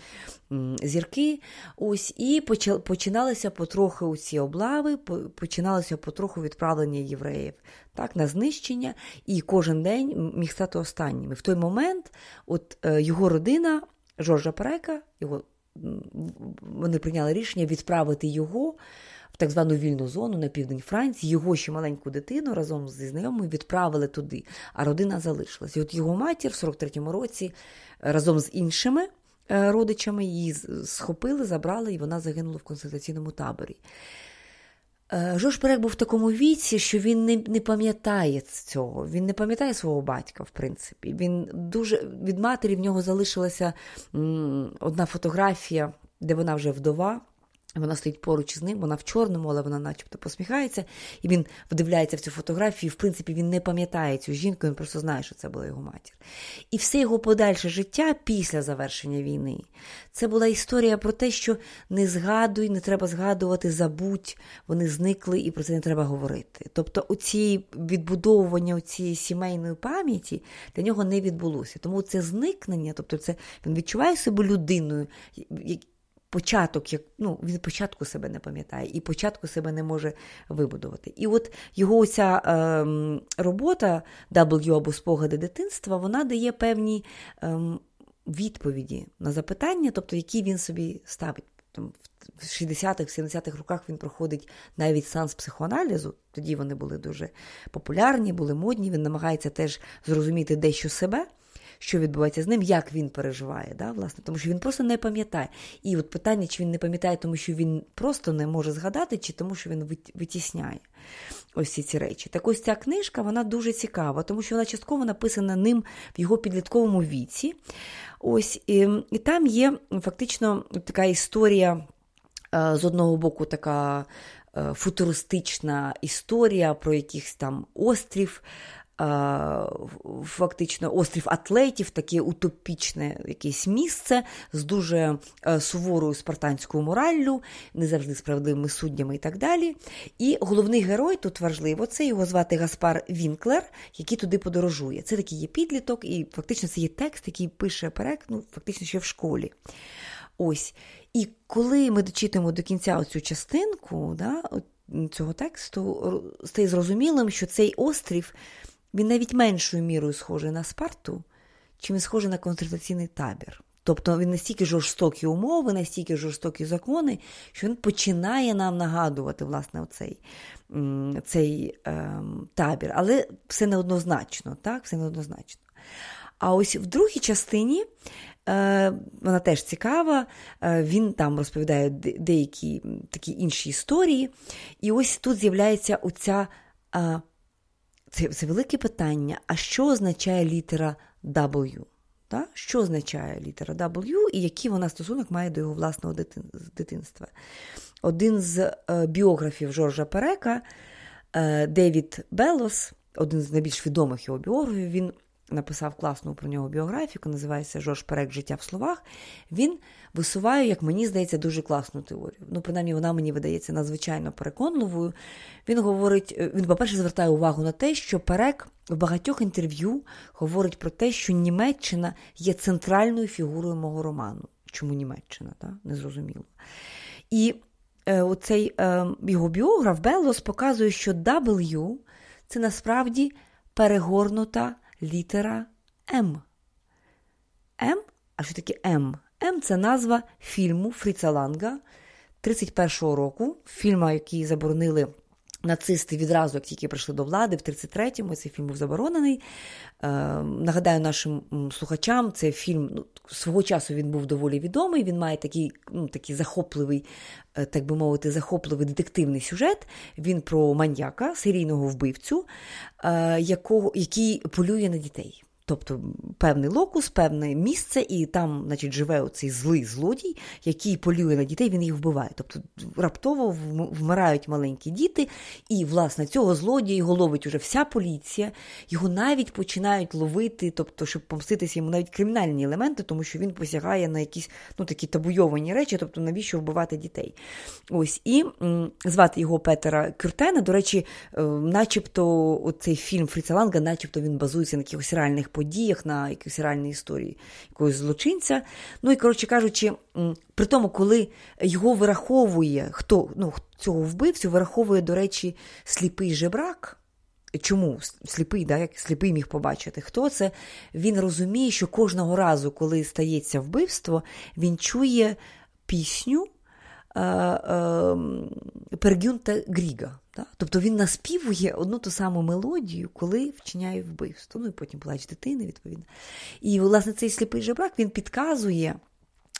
зірки. Ось І починалися потроху ці облави, починалося потроху відправлення євреїв так, на знищення, і кожен день міг стати останнім. І В той момент от е, його родина, Жоржа Перека, його вони прийняли рішення відправити його в так звану вільну зону на південь Франції. Його ще маленьку дитину разом зі знайомими відправили туди, а родина залишилась. І от його матір в 43-му році разом з іншими е, родичами її схопили, забрали, і вона загинула в концентраційному таборі. Е, Жорж Перек був в такому віці, що він не не пам'ятає цього. Він не пам'ятає свого батька, в принципі. Він дуже від матері в нього залишилася одна фотографія, де вона вже вдова. Вона стоїть поруч з ним, вона в чорному, але вона начебто посміхається, і він вдивляється в цю фотографію. В принципі, він не пам'ятає цю жінку, він просто знає, що це була його матір. І все його подальше життя після завершення війни це була історія про те, що не згадуй, не треба згадувати, забудь, вони зникли, і про це не треба говорити. Тобто, оці відбудовування цієї сімейної пам'яті для нього не відбулося. Тому це зникнення, тобто, це він відчуває себе людиною початок, як ну, він початку себе не пам'ятає, і початку себе не може вибудувати. І от його ця е, робота W або спогади дитинства, вона дає певні е, відповіді на запитання, тобто які він собі ставить. В 60-х, 70-х роках він проходить навіть сеанс психоаналізу, тоді вони були дуже популярні, були модні. Він намагається теж зрозуміти дещо себе що відбувається з ним, як він переживає, да, власне, тому що він просто не пам'ятає. І от питання, чи він не пам'ятає, тому що він просто не може згадати, чи тому, що він витісняє ось ці ці речі. Так ось ця книжка вона дуже цікава, тому що вона частково написана ним в його підлітковому віці. Ось, І, і там є фактично така історія. Е, з одного боку, така е, футуристична історія про якийсь там острів, фактично острів Атлетів, таке утопічне якесь місце з дуже е, суворою спартанською мораллю, не завжди справедливими суддями і так далі. І головний герой тут важливо, це його звати Гаспар Вінклер, який туди подорожує. Це такий є підліток, і фактично це є текст, який пише перек, ну, фактично ще в школі. Ось. І коли ми дочитуємо до кінця оцю частинку да, цього тексту, стає зрозумілим, що цей острів він навіть меншою мірою схожий на Спарту, чим схожий на концентраційний табір. Тобто він настільки жорстокі умови, настільки жорстокі закони, що він починає нам нагадувати власне оцей цей е, табір. Але все неоднозначно, так, все неоднозначно. А ось в другій частині е, вона теж цікава, е, він там розповідає деякі такі інші історії. І ось тут з'являється оця а, це, це велике питання. А що означає літера W? Так? Що означає літера W і який вона стосунок має до його власного дитинства? Один з е, біографів Жоржа Перека, е, Девід Белос, один з найбільш відомих його біографів, він написав класну про нього біографію, яка називається Жорж Перек Життя в словах. Він висуває, як мені здається, дуже класну теорію. Ну, принаймні, вона мені видається надзвичайно переконливою. Він говорить, е, він, по-перше, звертає увагу на те, що Перек в багатьох інтерв'ю говорить про те, що Німеччина є центральною фігурою мого роману. Чому Німеччина? Так? Незрозуміло. І е, оцей е, його біограф Беллос показує, що W це насправді перегорнута літера М. М? А що таке М? М це назва фільму Фріца Ланга 31-го року, фільма, який заборонили. Нацисти відразу, як тільки прийшли до влади, в 33-му цей фільм був заборонений. Е, Нагадаю нашим слухачам, цей фільм ну, свого часу він був доволі відомий. Він має такий ну, такий захопливий, е, так би мовити, захопливий детективний сюжет. Він про маньяка, серійного вбивцю, е, якого, який полює на дітей. Тобто певний локус, певне місце, і там, значить, живе оцей злий злодій, який полює на дітей, він їх вбиває. Тобто раптово вмирають маленькі діти, і, власне, цього злодія його ловить уже вся поліція, його навіть починають ловити, тобто, щоб помститися йому навіть кримінальні елементи, тому що він посягає на якісь ну, такі табуйовані речі, тобто навіщо вбивати дітей. Ось і звати його Петера Кюртена. До речі, е, начебто, цей фільм Фріца Ланга, начебто він базується на якихось реальних подіях, на якійсь реальній історії якогось злочинця. Ну і, коротше кажучи, при тому, коли його вираховує, хто ну, цього вбивцю, вираховує, до речі, сліпий жебрак. Чому сліпий, да, як сліпий міг побачити, хто це? Він розуміє, що кожного разу, коли стається вбивство, він чує пісню Пергюнта Гріга. Так? Тобто він наспівує одну ту саму мелодію, коли вчиняє вбивство. Ну і потім плач дитини, відповідно. І, власне, цей сліпий жебрак він підказує.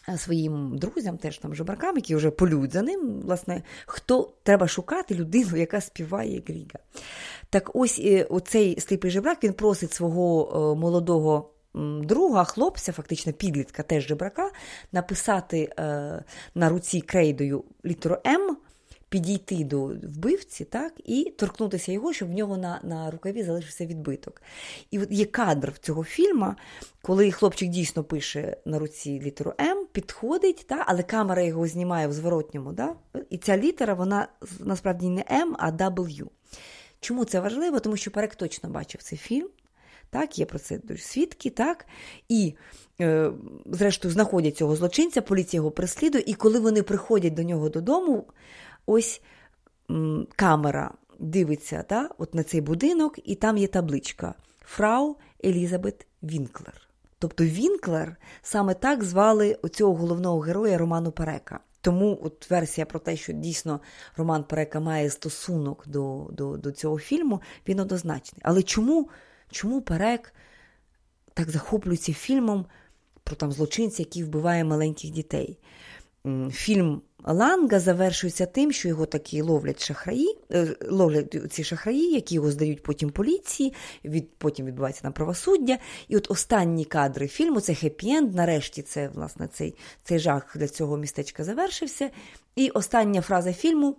Е, своїм друзям, теж там жебракам, які вже полюють за ним, власне, хто треба шукати людину, яка співає Гріга. Так ось е, оцей сліпий жебрак він просить свого е, молодого друга, хлопця, фактично підлітка, теж жебрака, написати на руці крейдою літеру М підійти до вбивці, так, і торкнутися його, щоб в нього на на рукаві залишився відбиток. І от є кадр цього фільму, коли хлопчик дійсно пише на руці літеру М, підходить, так, але камера його знімає в зворотньому. Так, і ця літера, вона насправді не М, а W. Чому це важливо? Тому що Перек точно бачив цей фільм. Так, Є про це свідки, так, і, е, зрештою, знаходять цього злочинця, поліція його переслідує, і коли вони приходять до нього додому, ось м, камера дивиться та, от на цей будинок, і там є табличка Фрау Елізабет Вінклер. Тобто Вінклер саме так звали оцього головного героя Роману Перека. Тому от версія про те, що дійсно Роман Перека має стосунок до до, до цього фільму, він однозначний. Але чому чому Перек так захоплюється фільмом про там злочинця, який вбиває маленьких дітей? Фільм Ланга завершується тим, що його такі ловлять шахраї, е, ловлять ці шахраї, які його здають потім поліції, від, потім відбувається на правосуддя. І от останні кадри фільму це хеппі-енд, Нарешті це власне цей, цей жах для цього містечка завершився. І остання фраза фільму: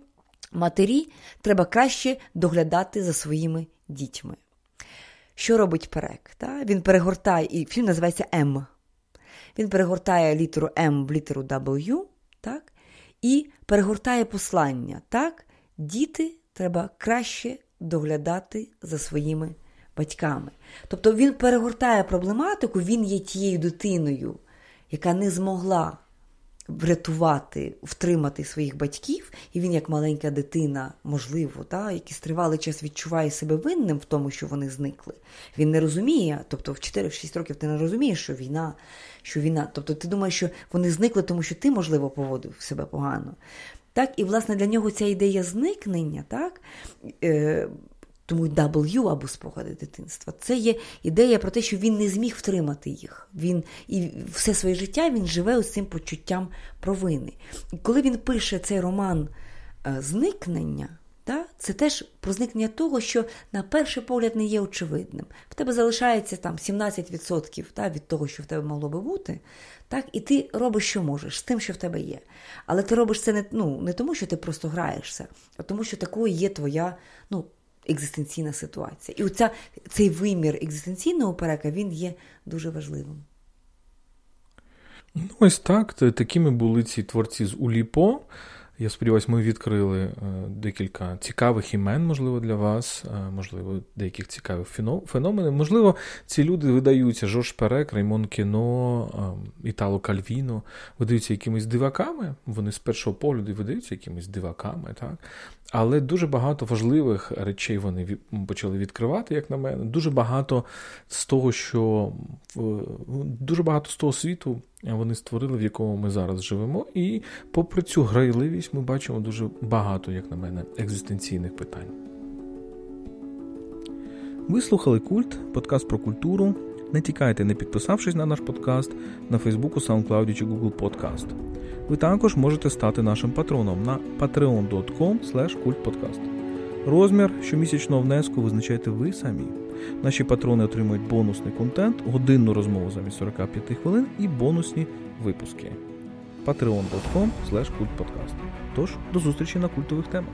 матері треба краще доглядати за своїми дітьми. Що робить Перек? Та? Він перегортає, і фільм називається М. Він перегортає літеру М в літеру W. так? і перегортає послання. Так, діти треба краще доглядати за своїми батьками. Тобто він перегортає проблематику, він є тією дитиною, яка не змогла врятувати, втримати своїх батьків, і він, як маленька дитина, можливо, та, який тривалий час відчуває себе винним в тому, що вони зникли. Він не розуміє, тобто в 4-6 років ти не розумієш, що війна, що війна. Тобто ти думаєш, що вони зникли, тому що ти, можливо, поводив себе погано. Так, І, власне, для нього ця ідея зникнення, так, е, тому W або спогади дитинства. Це є ідея про те, що він не зміг втримати їх. Він І все своє життя він живе з цим почуттям провини. І коли він пише цей роман е, Зникнення, це теж про зникнення того, що на перший погляд не є очевидним. В тебе залишається там 17% да, від того, що в тебе могло би бути, так, і ти робиш, що можеш, з тим, що в тебе є. Але ти робиш це не ну, не тому, що ти просто граєшся, а тому, що такою є твоя ну, екзистенційна ситуація. І оця, цей вимір екзистенційного перека він є дуже важливим. Ну, Ось так. Такими були ці творці з Уліпо. Я сподіваюся, ми відкрили е, декілька цікавих імен, можливо, для вас, е, можливо, деяких цікавих феноменів. Можливо, ці люди видаються Жош Перек, Раймон Кіно, е, Італо Кальвіно, видаються якимись диваками. Вони з першого погляду видаються якимись диваками, так? Але дуже багато важливих речей вони почали відкривати, як на мене. Дуже багато з того, що дуже багато з того світу вони створили, в якому ми зараз живемо. І попри цю грайливість, ми бачимо дуже багато, як на мене, екзистенційних питань. Ви слухали Культ, подкаст про культуру. Не тікайте, не підписавшись на наш подкаст на Фейсбуку, SoundCloud чи Google Podcast. Ви також можете стати нашим патроном на patreon.com kultpodcast. Розмір щомісячного внеску визначаєте ви самі. Наші патрони отримують бонусний контент, годинну розмову замість 45 хвилин і бонусні випуски. patreon.com kultpodcast. Тож, до зустрічі на культових темах.